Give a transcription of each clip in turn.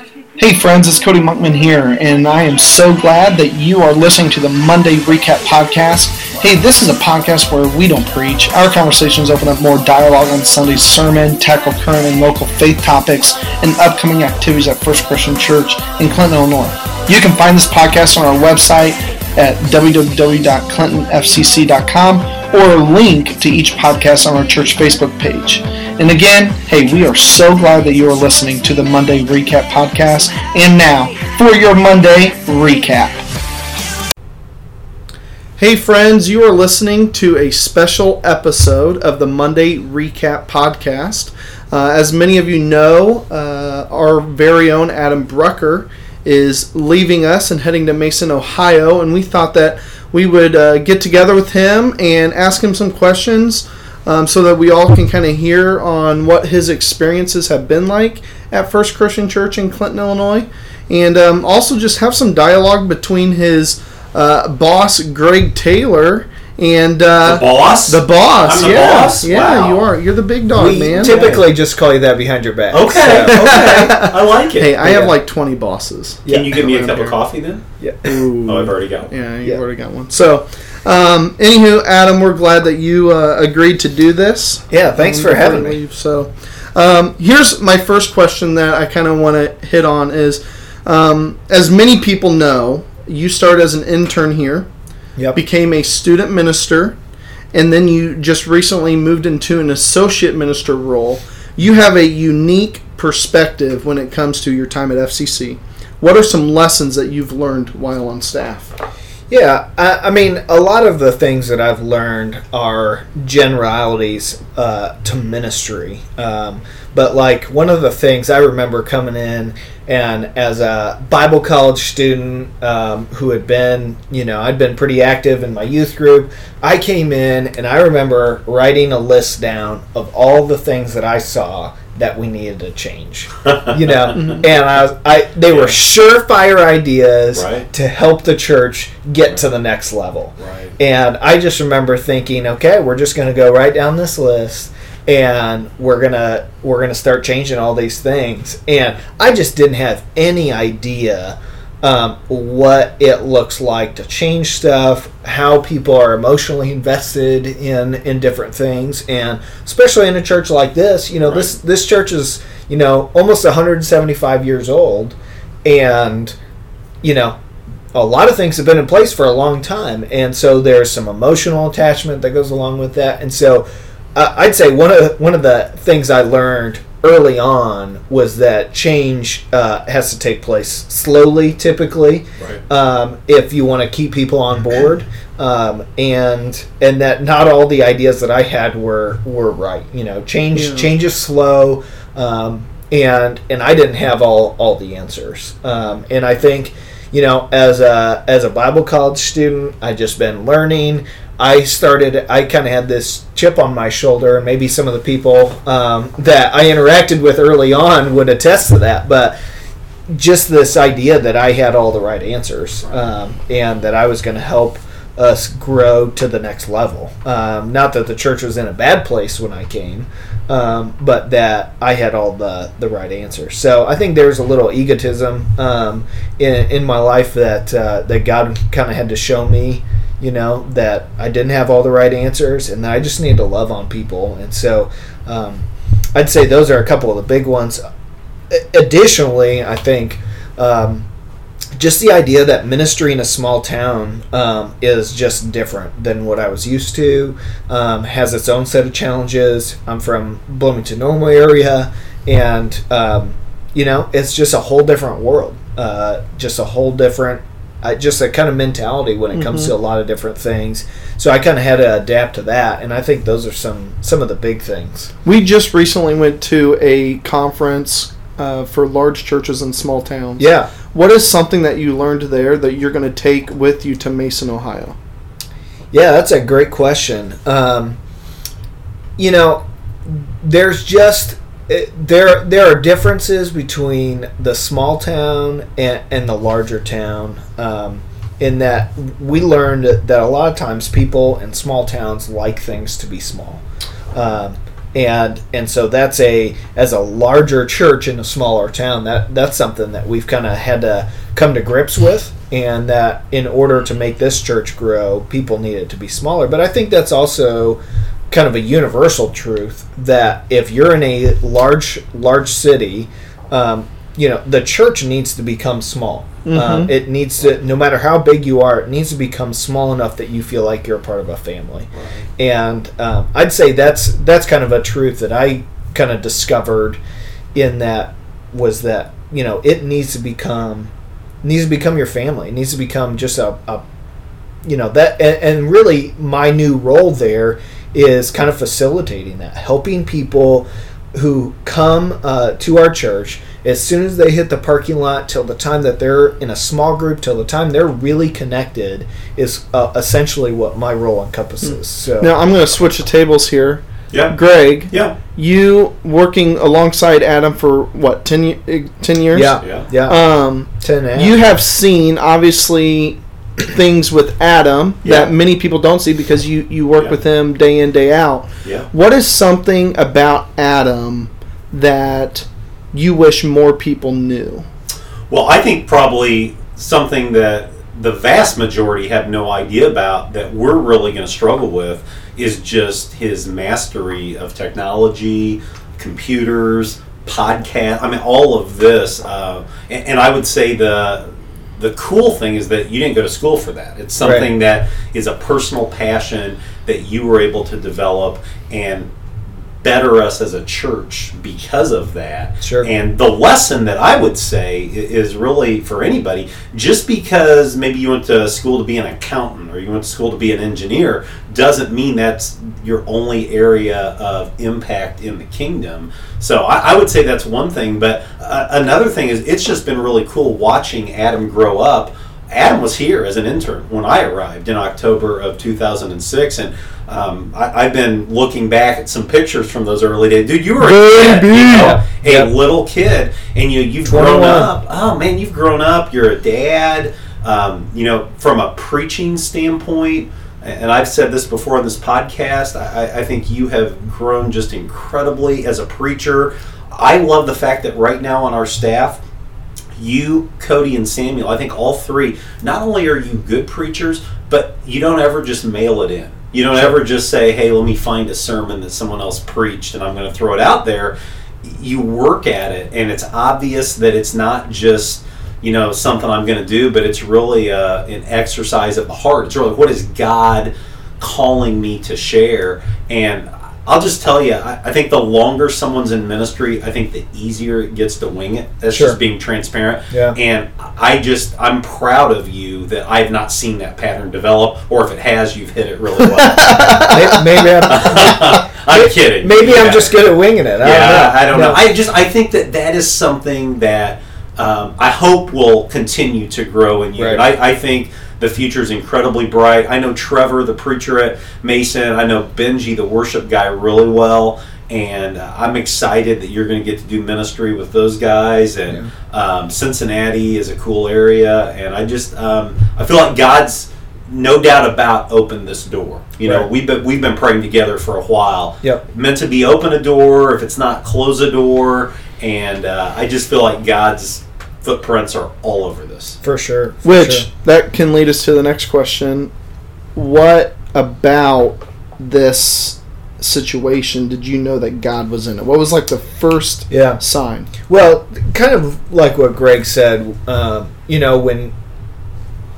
Hey friends, it's Cody Monkman here, and I am so glad that you are listening to the Monday Recap Podcast. Hey, this is a podcast where we don't preach. Our conversations open up more dialogue on Sunday's sermon, tackle current and local faith topics, and upcoming activities at First Christian Church in Clinton, Illinois. You can find this podcast on our website at www.clintonfcc.com or a link to each podcast on our church Facebook page. And again, hey, we are so glad that you are listening to the Monday Recap Podcast. And now, for your Monday Recap. Hey, friends, you are listening to a special episode of the Monday Recap Podcast. Uh, as many of you know, uh, our very own Adam Brucker is leaving us and heading to Mason, Ohio, and we thought that we would uh, get together with him and ask him some questions um, so that we all can kind of hear on what his experiences have been like at First Christian Church in Clinton, Illinois, and um, also just have some dialogue between his uh, boss, Greg Taylor, and uh, the boss. The boss. I'm the yeah, boss? yeah, Wow. you are. You're the big dog, we man. typically just call you that behind your back. Okay, so- okay, I like it. hey, I have like 20 bosses. Can Yeah. you give me a Around cup of coffee then? yeah. Ooh. Oh, I've already got one. Yeah, you've Yeah. already got one. So, um, anywho, Adam, we're glad that you uh, agreed to do this. Yeah, thanks Um, for having me. leave. So, um, here's my first question that I kind of want to hit on is, um, as many people know, you started as an intern here, Yep. became a student minister, and then you just recently moved into an associate minister role. You have a unique perspective when it comes to your time at FCC. What are some lessons that you've learned while on staff? Yeah, I, I mean, a lot of the things that I've learned are generalities uh, to ministry. Um, but like one of the things I remember coming in and as a Bible college student um, who had been, you know, I'd been pretty active in my youth group. I came in and I remember writing a list down of all the things that I saw that we needed to change. You know, mm-hmm. and I, was, I they were surefire ideas Right. to help the church get to the next level. Right. And I just remember thinking, okay, we're just going to go right down this list and we're going to we're going to start changing all these things. And I just didn't have any idea um, what it looks like to change stuff, how people are emotionally invested in in different things, and especially in a church like this, you know, this this church is you know almost 175 years old, and you know a lot of things have been in place for a long time, and so there's some emotional attachment that goes along with that. And so, uh, I'd say one of one of the things I learned early on was that change uh, has to take place slowly, typically, Right. um, if you want to keep people on board. Um, and and that not all the ideas that I had were were right. You know, change Yeah. change is slow, um, and and I didn't have all all the answers. Um, and I think you know, as a as a Bible college student, I just been learning. I started. I kind of had this chip on my shoulder, and maybe some of the people um, that I interacted with early on would attest to that. But just this idea that I had all the right answers, um, and that I was going to help us grow to the next level. Um, not that the church was in a bad place when I came, um, but that I had all the the right answers. So I think there's a little egotism um, in in my life that uh, that God kind of had to show me. You know that I didn't have all the right answers, and that I just need to love on people. And so, um, I'd say those are a couple of the big ones. Additionally, I think um, just the idea that ministry in a small town um, is just different than what I was used to, um, has its own set of challenges. I'm from Bloomington, Normal area, and um, you know, it's just a whole different world, uh, just a whole different. Uh, just a kind of mentality when it comes to a lot of different things, so I kind of had to adapt to that, and I think those are some some of the big things. We just recently went to a conference uh, for large churches in small towns. Yeah, What is something that you learned there that you're going to take with you to Mason, Ohio? Yeah, that's a great question. Um, you know, there's just there there are differences between the small town and, and the larger town. Um, in that we learned that a lot of times people in small towns like things to be small. Um, and and so that's a as a larger church in a smaller town that that's something that we've kind of had to come to grips with and that in order to make this church grow people need it to be smaller but i think that's also kind of a universal truth that if you're in a large large city um, you know the church needs to become small. Um, it needs to no matter how big you are it needs to become small enough that you feel like you're a part of a family. And um, i'd say that's that's kind of a truth that i kind of discovered in that was that you know it needs to become needs to become your family. It needs to become just a, a you know that and, and really my new role there is kind of facilitating that helping people who come uh, to our church as soon as they hit the parking lot till the time that they're in a small group till the time they're really connected is uh, essentially what my role encompasses so Now I'm going to switch the tables here. Yeah. Greg, Yeah. you working alongside Adam for what 10, eh, 10 years? yeah Yeah. yeah Um, 10 and you have seen obviously things with Adam Yeah. that many people don't see because you you work Yeah. with him day in day out. Yeah. What is something about Adam that you wish more people knew? Well, I think probably something that the vast majority have no idea about that we're really going to struggle with is just his mastery of technology, computers, podcast. I mean, all of this. Uh, and, and I would say the the cool thing is that you didn't go to school for that. It's something that is a personal passion that you were able to develop and better us as a church because of that. Sure. And the lesson that I would say is really for anybody, just because maybe you went to school to be an accountant or you went to school to be an engineer, doesn't mean that's your only area of impact in the kingdom. So I, I would say that's one thing. But uh, another thing is it's just been really cool watching Adam grow up. Adam was here as an intern when I arrived in October of 2006, and um, I, I've been looking back at some pictures from those early days. Dude, you were a kid, you know, a Yep. little kid, and you you've 21. grown up. Oh man, you've grown up. You're a dad. Um, you know, from a preaching standpoint, and I've said this before in this podcast. I, I think you have grown just incredibly as a preacher. I love the fact that right now on our staff, you, Cody, and Samuel, I think all three, not only are you good preachers, but you don't ever just mail it in. You don't ever just say, hey, let me find a sermon that someone else preached and I'm going to throw it out there. You work at it, and it's obvious that it's not just, you know, something I'm going to do, but it's really uh, an exercise of the heart. It's really what is God calling me to share? And I'll just tell you, I, I think the longer someone's in ministry, I think the easier it gets to wing it. That's Sure. just being transparent. Yeah. And I just, I'm proud of you that I've not seen that pattern develop, or if it has, you've hit it really well. Maybe I'm, I'm kidding. maybe Yeah. I'm just good at winging it. I yeah, don't know. I don't know. I just, I think that that is something that um, I hope will continue to grow in you. Right. And I, I think the future is incredibly bright. I know Trevor, the preacher at Mason. I know Benji, the worship guy, really well. And uh, I'm excited that you're going to get to do ministry with those guys. And um, Cincinnati is a cool area. And I just, um, I feel like God's no doubt about opened this door. You know, we've been we've been praying together for a while. Yep. Meant to be open a door. If it's not, close a door. And uh, I just feel like God's footprints are all over this. for sure. for Which sure. that can lead us to the next question. What about this situation did you know that God was in it? What was like the first Yeah. sign? Well, kind of like what Greg said, um, you know, when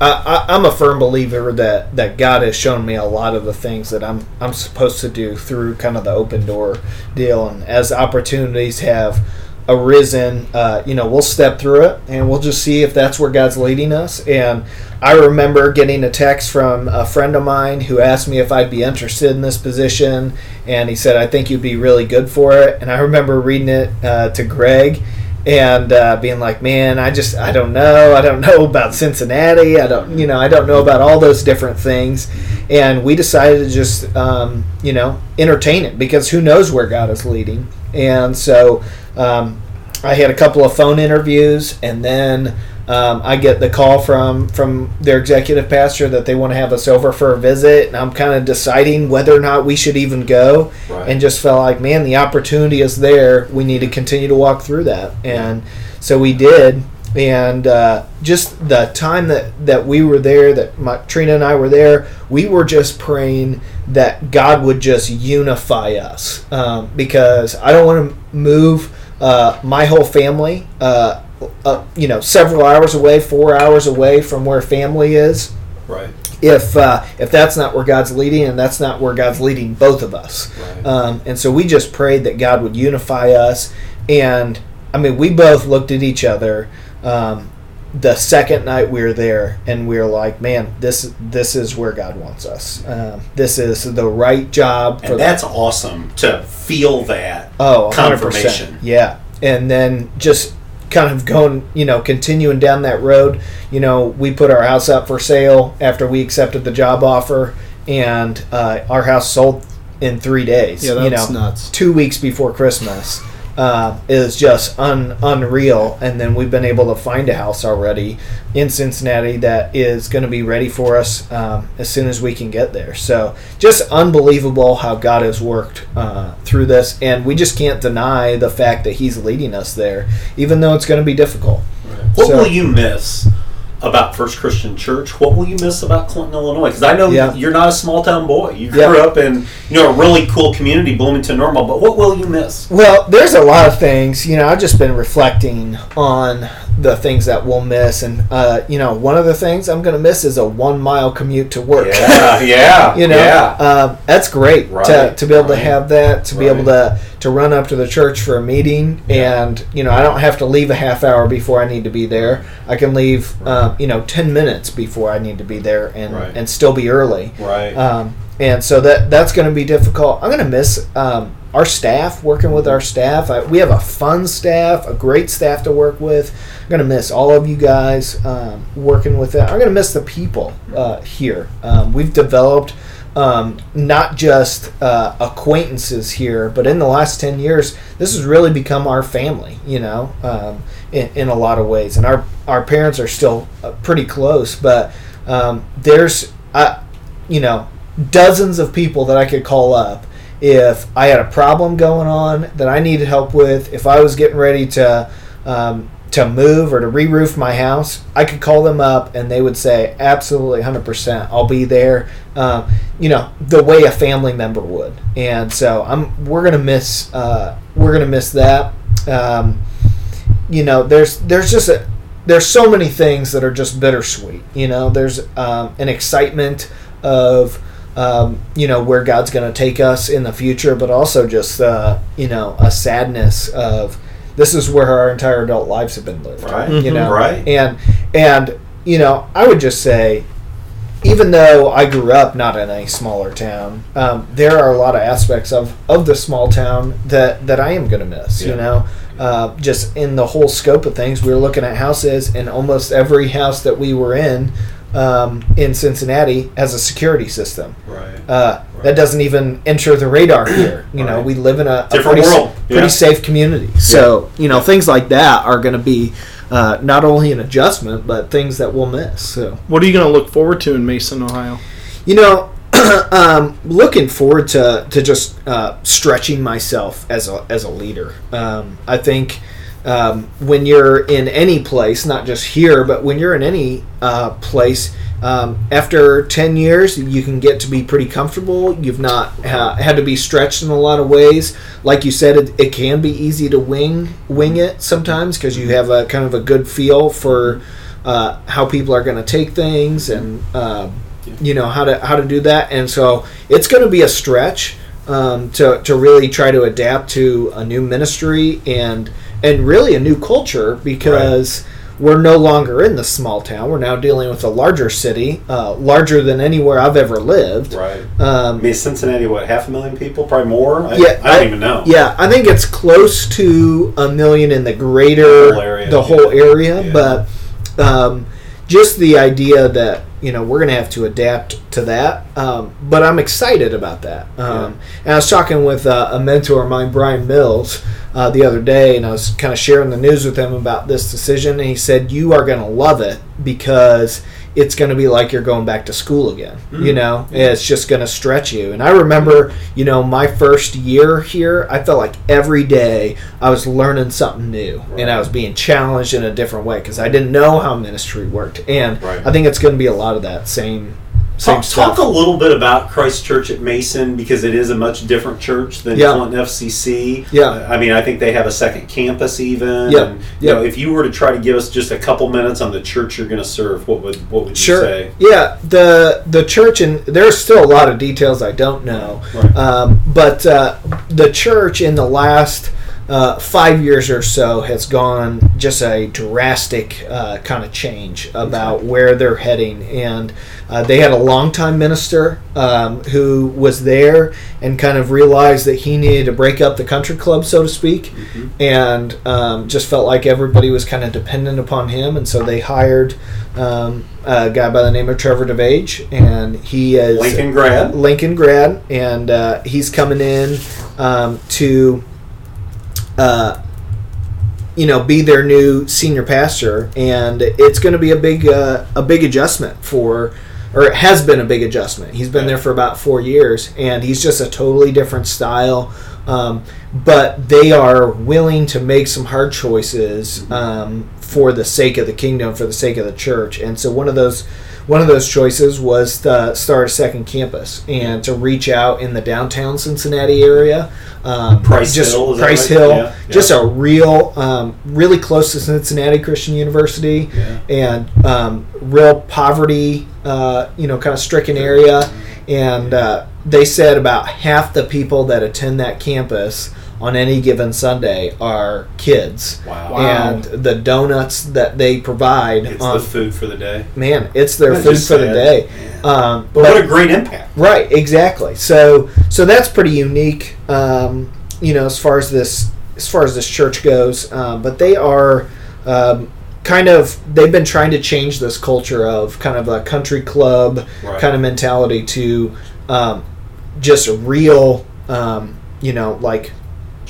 I, I, I'm a firm believer that, that God has shown me a lot of the things that I'm I'm supposed to do through kind of the open door deal, and as opportunities have arisen, uh, you know, we'll step through it and we'll just see if that's where God's leading us. And I remember getting a text from a friend of mine who asked me if I'd be interested in this position, and he said, "I think you'd be really good for it." And I remember reading it uh, to Greg and uh, being like, "Man, I just I don't know. I don't know about Cincinnati. I don't you know I don't know about all those different things." And we decided to just um, you know entertain it because who knows where God is leading. And so um, I had a couple of phone interviews, and then um, I get the call from from their executive pastor that they want to have us over for a visit, and I'm kind of deciding whether or not we should even go, Right. and just felt like, man, the opportunity is there. We need to continue to walk through that, and so we did. And uh, just the time that, that we were there, that my, Trina and I were there, we were just praying that God would just unify us. Um, because I don't want to move uh, my whole family, uh, uh, you know, several hours away, four hours away from where family is. Right. If uh, if that's not where God's leading, and that's not where God's leading both of us, Right. um, and so we just prayed that God would unify us. And I mean, we both looked at each other um, the second night we were there, and we were like, "Man, this this is where God wants us. Um, this is the right job for And that's awesome to feel that. Oh, 100%. confirmation. Yeah. And then just kind of going, you know, continuing down that road, you know, we put our house up for sale after we accepted the job offer, and uh, our house sold in three days. Yeah, you that's know, nuts. two weeks before Christmas. Uh, is just un, unreal, and then we've been able to find a house already in Cincinnati that is going to be ready for us um, as soon as we can get there. So just unbelievable how God has worked uh, through this, and we just can't deny the fact that He's leading us there, even though it's going to be difficult. What So- will you miss about First Christian Church? What will you miss about Clinton, Illinois? Because I know Yeah. you're not a small town boy. You Yeah. grew up in you know a really cool community, Bloomington Normal. But what will you miss? Well, there's a lot of things. You know, I've just been reflecting on the things that we'll miss, and uh, you know, one of the things I'm going to miss is a one mile commute to work. Yeah, yeah, you know, yeah. um, that's great to, Right, to be able right, to have that, to be able to to run up to the church for a meeting, and you know, I don't have to leave a half hour before I need to be there. I can leave, um, you know, ten minutes before I need to be there, and Right. and still be early. Right. Um, and so that that's going to be difficult. I'm going to miss um, our staff, working with our staff. I, we have a fun staff, a great staff to work with. I'm going to miss all of you guys um, working with it. I'm going to miss the people uh, here. Um, we've developed um, not just uh, acquaintances here, but in the last 10 years, this has really become our family, you know, um, in, in a lot of ways. And our, our parents are still uh, pretty close, but um, there's, you know, dozens of people that I could call up if I had a problem going on that I needed help with, if I was getting ready to um, to move or to re-roof my house, I could call them up and they would say, "Absolutely, hundred percent, I'll be there." Um, you know, the way a family member would, and so I'm. We're gonna miss. Uh, we're gonna miss that. Um, you know, there's there's just a there's so many things that are just bittersweet. You know, there's um, an excitement of um, you know where God's going to take us in the future, but also just uh, you know a sadness of this is where our entire adult lives have been lived. Right. You know, Right. and and you know I would just say. Even though I grew up not in a smaller town, um, there are a lot of aspects of, of the small town that, that I am going to miss. You know, uh, just in the whole scope of things, we were looking at houses, and almost every house that we were in um, in Cincinnati as a security system. right. Uh, Right. That doesn't even enter the radar here. You know, we live in a, a Different pretty, s- world. pretty Yeah. safe community. So you know, things like that are going to be uh, not only an adjustment, but things that we'll miss. So What are you going to look forward to in Mason, Ohio? you know, um, looking forward to to just uh, stretching myself as a as a leader. Um, I think um, when you're in any place, not just here, but when you're in any uh, place, um, after ten years, you can get to be pretty comfortable. You've not ha- had to be stretched in a lot of ways. Like you said, it, it can be easy to wing wing it sometimes because you have a kind of a good feel for uh, how people are going to take things and. Um, you know how to how to do that and so it's going to be a stretch um, to, to really try to adapt to a new ministry and and really a new culture because we're no longer in the small town we're now dealing with a larger city uh, larger than anywhere i've ever lived Right. I um, mean, Cincinnati, what, half a million people? Probably more? I, Yeah, I don't I- even know. yeah i think it's close to a million in the greater The whole area, the whole area Yeah. but um, just the idea that you know we're going to have to adapt to that. Um, but I'm excited about that. Um, And I was talking with uh, a mentor of mine, Brian Mills, uh, the other day, and I was kind of sharing the news with him about this decision, and he said, "You are going to love it because." It's going to be like you're going back to school again. You Mm. know, it's just going to stretch you. And I remember, you know, my first year here, I felt like every day I was learning something new and I was being challenged in a different way because I didn't know how ministry worked. And Right. I think it's going to be a lot of that same same Talk, stuff. talk a little bit about Christ Church at Mason because it is a much different church than Yeah. Clinton FCC. Yeah. Uh, I mean, I think they have a second campus even. Yeah. And, you know, if you were to try to give us just a couple minutes on the church you're going to serve, what would what would you Sure. say? Yeah, the the church and there's still a lot of details I don't know, Right. um, but uh, the church in the last uh, five years or so has gone just a drastic uh, kind of change about where they're heading, and uh, they had a longtime minister um, who was there and kind of realized that he needed to break up the country club, so to speak, and um, just felt like everybody was kind of dependent upon him, and so they hired um, a guy by the name of Trevor DeVage, and he is Lincoln grad. Lincoln grad, and uh, he's coming in um, to, uh, you know, be their new senior pastor, and it's going to be a big uh, a big adjustment for. Or it has been a big adjustment. He's been there for about four years, and he's just a totally different style. Um, but they are willing to make some hard choices um, for the sake of the kingdom, for the sake of the church. And so one of those one of those choices was to start a second campus and to reach out in the downtown Cincinnati area. Um, Price just Hill, Price right? Hill, Yeah, just a real, um, really close to Cincinnati Christian University, Yeah. and um, real poverty, uh, you know, kind of stricken area. And uh, they said about half the people that attend that campus on any given Sunday are kids. Wow. And the donuts that they provide, It's on, the food for the day. man, it's their That's food just for the day. Um, But, what a great impact. Right, exactly. So so that's pretty unique, um, you know, as far as this as far as this church goes. Um, but they are um, kind of they've been trying to change this culture of kind of a country club Right. kind of mentality to um, just real, um, you know, like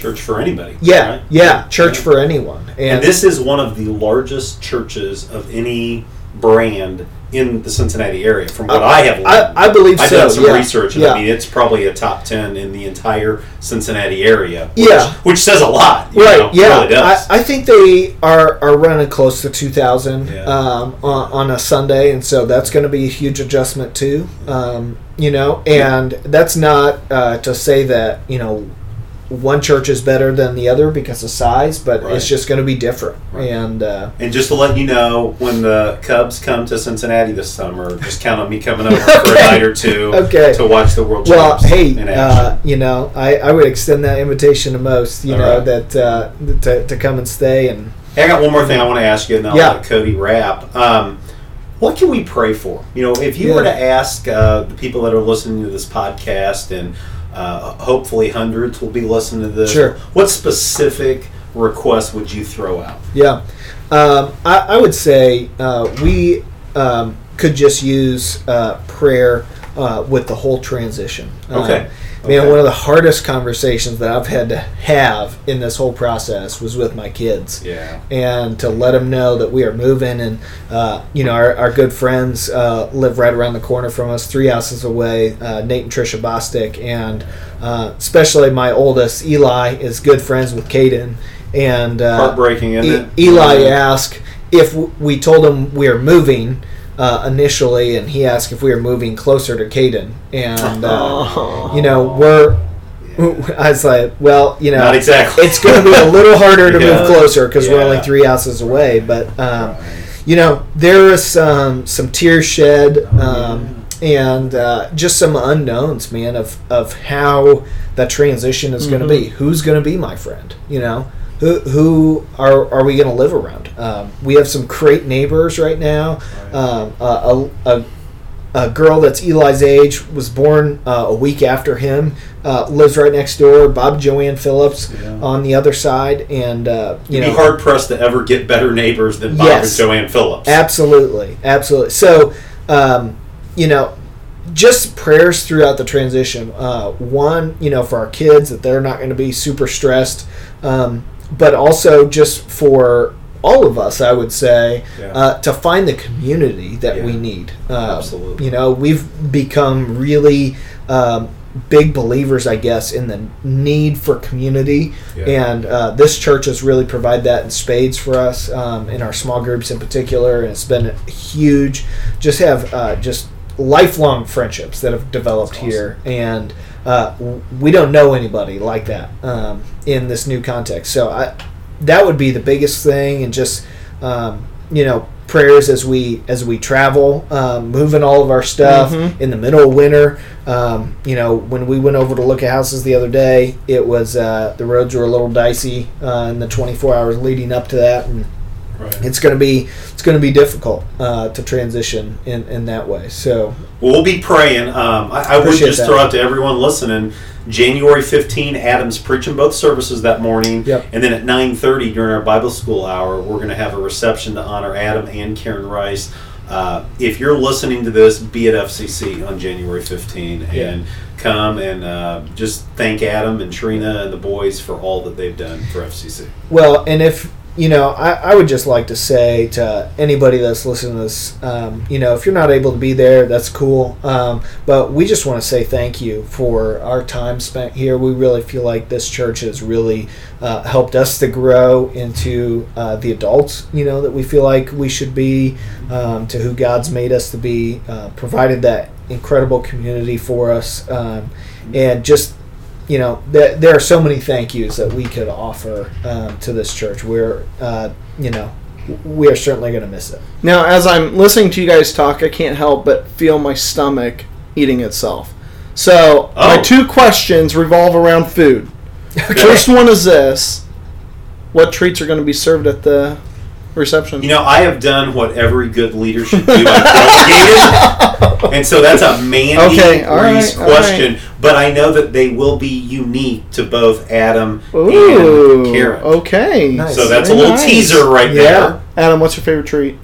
Church for anybody. yeah, right? yeah, church Yeah. for anyone. And this is one of the largest churches of any brand in the Cincinnati area, from what I have learned. I, I believe I've so. done some yeah. research, and yeah. I mean, it's probably a top ten in the entire Cincinnati area. Which, Yeah. which says a lot. you right know, yeah really. I, I think they are are running close to 2000 Yeah. um, on, on a sunday and so that's going to be a huge adjustment too um, you know and that's not uh, to say that you know one church is better than the other because of size but Right. it's just going to be different Right. and uh, and just to let you know, when the Cubs come to Cincinnati this summer, just count on me coming over for a night or two Okay. to watch the World well Champs hey uh, you know I, I would extend that invitation to most you All know right. that uh, to, to come and stay and Hey, I got one more thing I want to ask you, and then I'll Yeah. let Cody wrap. Um, what can we pray for? You know, if you were to ask uh, the people that are listening to this podcast, and uh, hopefully hundreds will be listening to this, Sure. what specific requests would you throw out? Yeah, um, I, I would say uh, we um, could just use uh, prayer uh, with the whole transition. Um, Okay. Man, one of the hardest conversations that I've had to have in this whole process was with my kids. Yeah. And to let them know that we are moving, and uh, you know, our, our good friends uh, live right around the corner from us, three houses away. Uh, Nate and Trisha Bostic, and uh, especially my oldest Eli is good friends with Caden, and uh, Heartbreaking, isn't E- it? Eli asked if we told him we are moving uh, initially, and he asked if we were moving closer to Caden. And, uh, you know, we're. I was like, well, you know, Not exactly. it's going to be a little harder to Yeah. move closer because we're only three houses away. But, um, Right. you know, there is some some tears shed Oh, um, and uh, just some unknowns, man, of of how that transition is going to be. Who's going to be my friend? You know, who who are are we going to live around? Um, we have some great neighbors right now. Right. Um, a, a, a a girl that's Eli's age was born uh, a week after him. Uh, lives right next door. Bob Joanne Phillips Yeah. on the other side, and uh, you You'd know be hard pressed to ever get better neighbors than Bob Yes. and Joanne Phillips. Absolutely, absolutely. So, um, you know, just prayers throughout the transition. Uh, one, you know, for our kids that they're not going to be super stressed, um, but also just for all of us, I would say, Yeah. uh, to find the community that we need. Uh, Absolutely. You know, we've become really. Um, big believers i guess in the need for community Yeah. and uh, this church has really provided that in spades for us um, in our small groups in particular and it's been huge just have uh, just lifelong friendships that have developed awesome. here and uh, we don't know anybody like that um, in this new context so I, that would be the biggest thing and just um, you know prayers as we as we travel um, moving all of our stuff Mhm. in the middle of winter um, you know when we went over to look at houses the other day it was uh, the roads were a little dicey uh, in the 24 hours leading up to that and Right. it's going to be it's going to be difficult uh, to transition in, in that way so Well, we'll be praying. Um, I, I would just that. throw out to everyone listening. January 15, Adam's preaching both services that morning, Yep. and then at 9:30 during our Bible school hour, we're going to have a reception to honor Adam and Karen Rice. Uh, if you're listening to this, be at FCC on January 15 Yeah. and come and uh, just thank Adam and Trina and the boys for all that they've done for FCC. Well, and if you know, I, I would just like to say to anybody that's listening to this, um, you know, if you're not able to be there, that's cool. Um, but we just want to say thank you for our time spent here. We really feel like this church has really uh, helped us to grow into uh, the adults, you know, that we feel like we should be, um, to who God's made us to be, uh, provided that incredible community for us, um, and just you know, there, there are so many thank yous that we could offer um, to this church. We're, uh, you know, we are certainly going to miss it. Now, as I'm listening to you guys talk, I can't help but feel my stomach eating itself. So, my Oh. two questions revolve around food. First one is this What treats are going to be served at the reception? You know, I have done what every good leader should do. I delegated. And so that's a Mandy Okay, Reese all question, but I know that they will be unique to both Adam Ooh, and Karen. okay. Nice. So that's a little nice. teaser right Yeah. Adam, what's your favorite treat?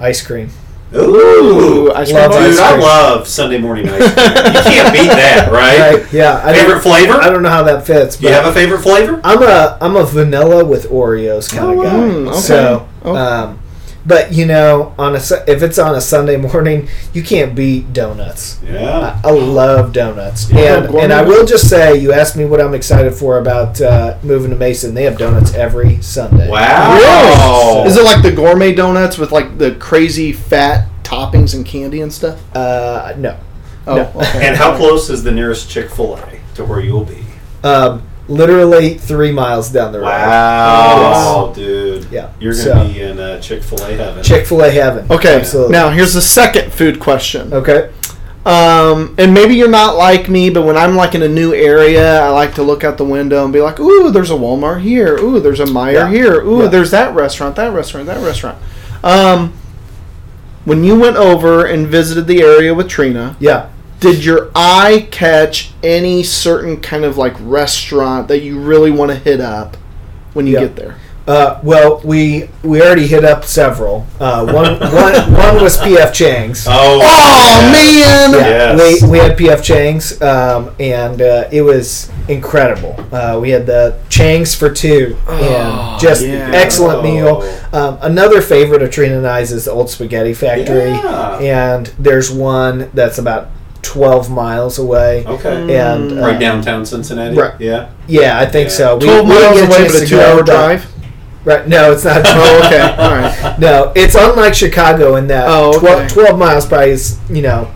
Ice cream. There. Ooh, ice Love cream. dude, ice I love Sunday morning ice cream. you can't beat that, right? Right? Yeah. I Favorite don't, flavor? I don't know how that fits. Do you have a favorite flavor? I'm a I'm a vanilla with Oreos kind of Oh, guy. mm, okay. So, Okay. um, but you know, on a if it's on a Sunday morning, you can't beat donuts. Yeah. I, I love donuts, Yeah, and and I will just say, you asked me what I'm excited for about uh, moving to Mason. They have donuts every Sunday. Wow. Really? Is it like the gourmet donuts with like the crazy fat toppings and candy and stuff? Uh, no. Oh, No. okay. And how close is the nearest Chick Fil A to where you'll be? Um, literally three miles down the road. Wow, dude. Yeah. You're gonna be in uh, Chick Fil A heaven. Chick Fil A heaven. Okay. Absolutely. Now here's the second food question. Okay. Um, and maybe you're not like me, but when I'm like in a new area, I like to look out the window and be like, "Ooh, there's a Walmart here. Ooh, there's a Meijer Yeah. here. Ooh, Yeah. there's that restaurant, that restaurant, that restaurant." Um, when you went over and visited the area with Trina, Yeah. Did your eye catch any certain kind of like restaurant that you really want to hit up when you Yeah. get there? Uh, well, we we already hit up several. Uh, one one one was PF Chang's. Oh, Oh yeah. man! Yeah, Yes. we, we had PF Chang's, um, and uh, it was incredible. Uh, we had the Chang's for two, and just yeah. excellent Oh. meal. Um, another favorite of Trina and I's is the Old Spaghetti Factory, Yeah. and there's one that's about 12 miles away. Okay. And uh, right downtown Cincinnati. right. Yeah. Yeah, I think Yeah. so. We- Twelve we didn't miles away, chance but a to two-hour go, but- drive. Right? No, it's not. Oh, okay. All right. No, it's unlike Chicago in that Oh, okay. 12, 12 miles probably is, you know,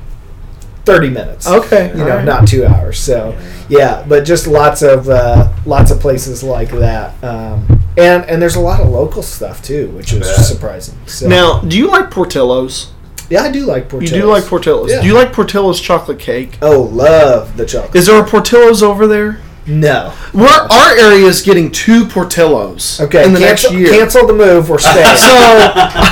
30 minutes. Okay. You all know, right. not two hours. So, yeah, but just lots of uh, lots of places like that, um, and and there's a lot of local stuff too, which is surprising. So, Now, do you like Portillo's? Yeah, I do like Portillo's. You do like Portillo's. Yeah. Do you like Portillo's chocolate cake? Oh, love the chocolate. Is there a Portillo's over there? No. We're, our area is getting two Portillos Okay. in the cancel, next year. cancel the move. We're staying. So,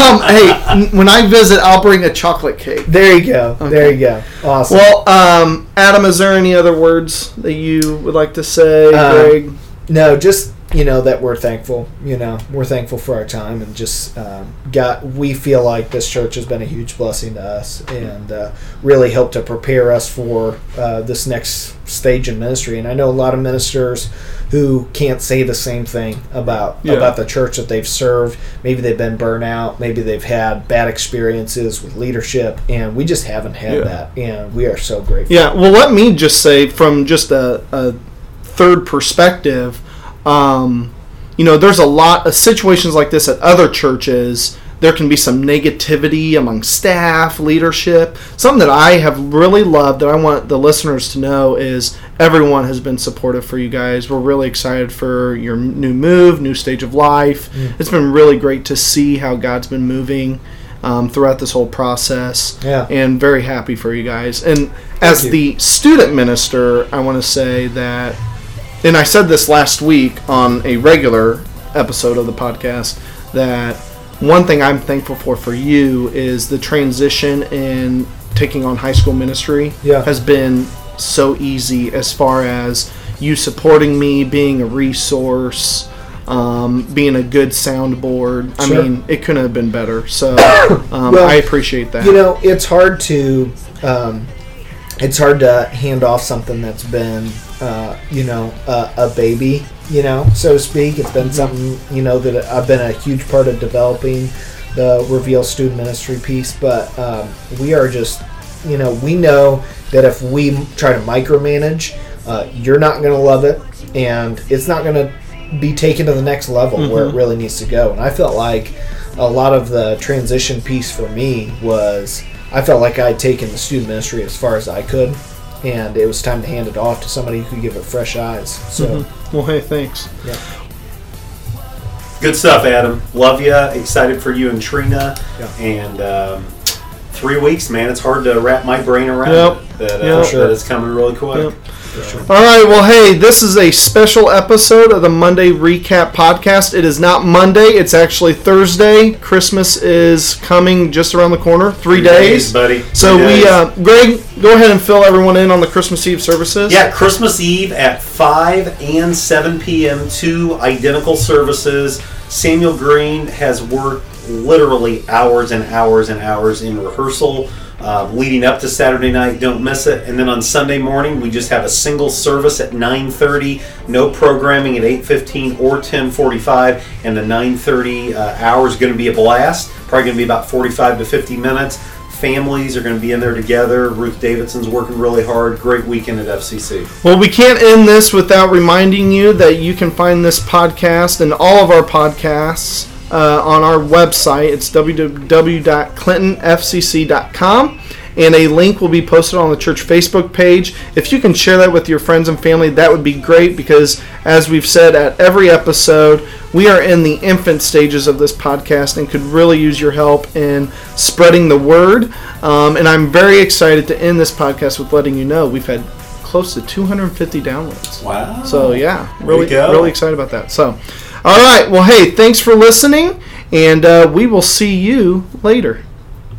um, hey, when I visit, I'll bring a chocolate cake. there you go. There you go. Awesome. Well, um, Adam, is there any other words that you would like to say, Uh, Greg? No, just you know that we're thankful. You know, we're thankful for our time and just um, got. We feel like this church has been a huge blessing to us and uh, really helped to prepare us for uh, this next stage in ministry. And I know a lot of ministers who can't say the same thing about Yeah. about the church that they've served. Maybe they've been burnt out. Maybe they've had bad experiences with leadership, and we just haven't had Yeah. that. And we are so grateful. Yeah, well, let me just say from just a, a third perspective, um, you know, there's a lot of situations like this at other churches. There can be some negativity among staff, leadership. Something that I have really loved that I want the listeners to know is everyone has been supportive for you guys. We're really excited for your new move, new stage of life. It's been really great to see how God's been moving um, throughout this whole process Yeah. and very happy for you guys. And as you. the student minister, I want to say that, and I said this last week on a regular episode of the podcast, that one thing I'm thankful for for you is the transition in taking on high school ministry Yeah. has been so easy as far as you supporting me, being a resource. Um, being a good soundboard. Sure. I mean, it couldn't have been better. So um, Well, I appreciate that. You know, it's hard to um, it's hard to hand off something that's been uh, you know a, a baby, you know, so to speak. It's been something you know that I've been a huge part of developing the Reveal Student Ministry piece, but um, we are just you know we know that if we try to micromanage, uh, you're not going to love it, and it's not going to be taken to the next level where it really needs to go. And I felt like a lot of the transition piece for me was I felt like I had taken the student ministry as far as I could, and it was time to hand it off to somebody who could give it fresh eyes. So, Well, hey, thanks. yeah. Good stuff, Adam. Love you. Excited for you and Trina. Yeah. And um, three weeks, man. It's hard to wrap my brain around Yep. that, uh, Yep. Sure. that it's coming really quick. Yep. All right. Well, hey, this is a special episode of the Monday Recap Podcast. It is not Monday, it's actually Thursday. Christmas is coming just around the corner. Three, days. buddy. So Three we, days. uh, Greg, go ahead and fill everyone in on the Christmas Eve services. Yeah, Christmas Eve at 5 and 7 p.m. Two identical services. Samuel Green has worked literally hours and hours and hours in rehearsal uh, leading up to Saturday night. Don't miss it. And then on Sunday morning, we just have a single service at 9:30. No programming at 8:15 or 10:45. And the 9:30 uh, hour is going to be a blast. Probably going to be about 45 to 50 minutes. Families are going to be in there together. Ruth Davidson's working really hard. Great weekend at FCC. Well, we can't end this without reminding you that you can find this podcast and all of our podcasts uh, on our website. It's www.clintonfcc.com. And a link will be posted on the church Facebook page. If you can share that with your friends and family, that would be great because, as we've said at every episode, we are in the infant stages of this podcast and could really use your help in spreading the word. Um, and I'm very excited to end this podcast with letting you know we've had close to 250 downloads. Wow. So yeah, really, really excited about that. So, all right, well, hey, thanks for listening, and uh, we will see you later.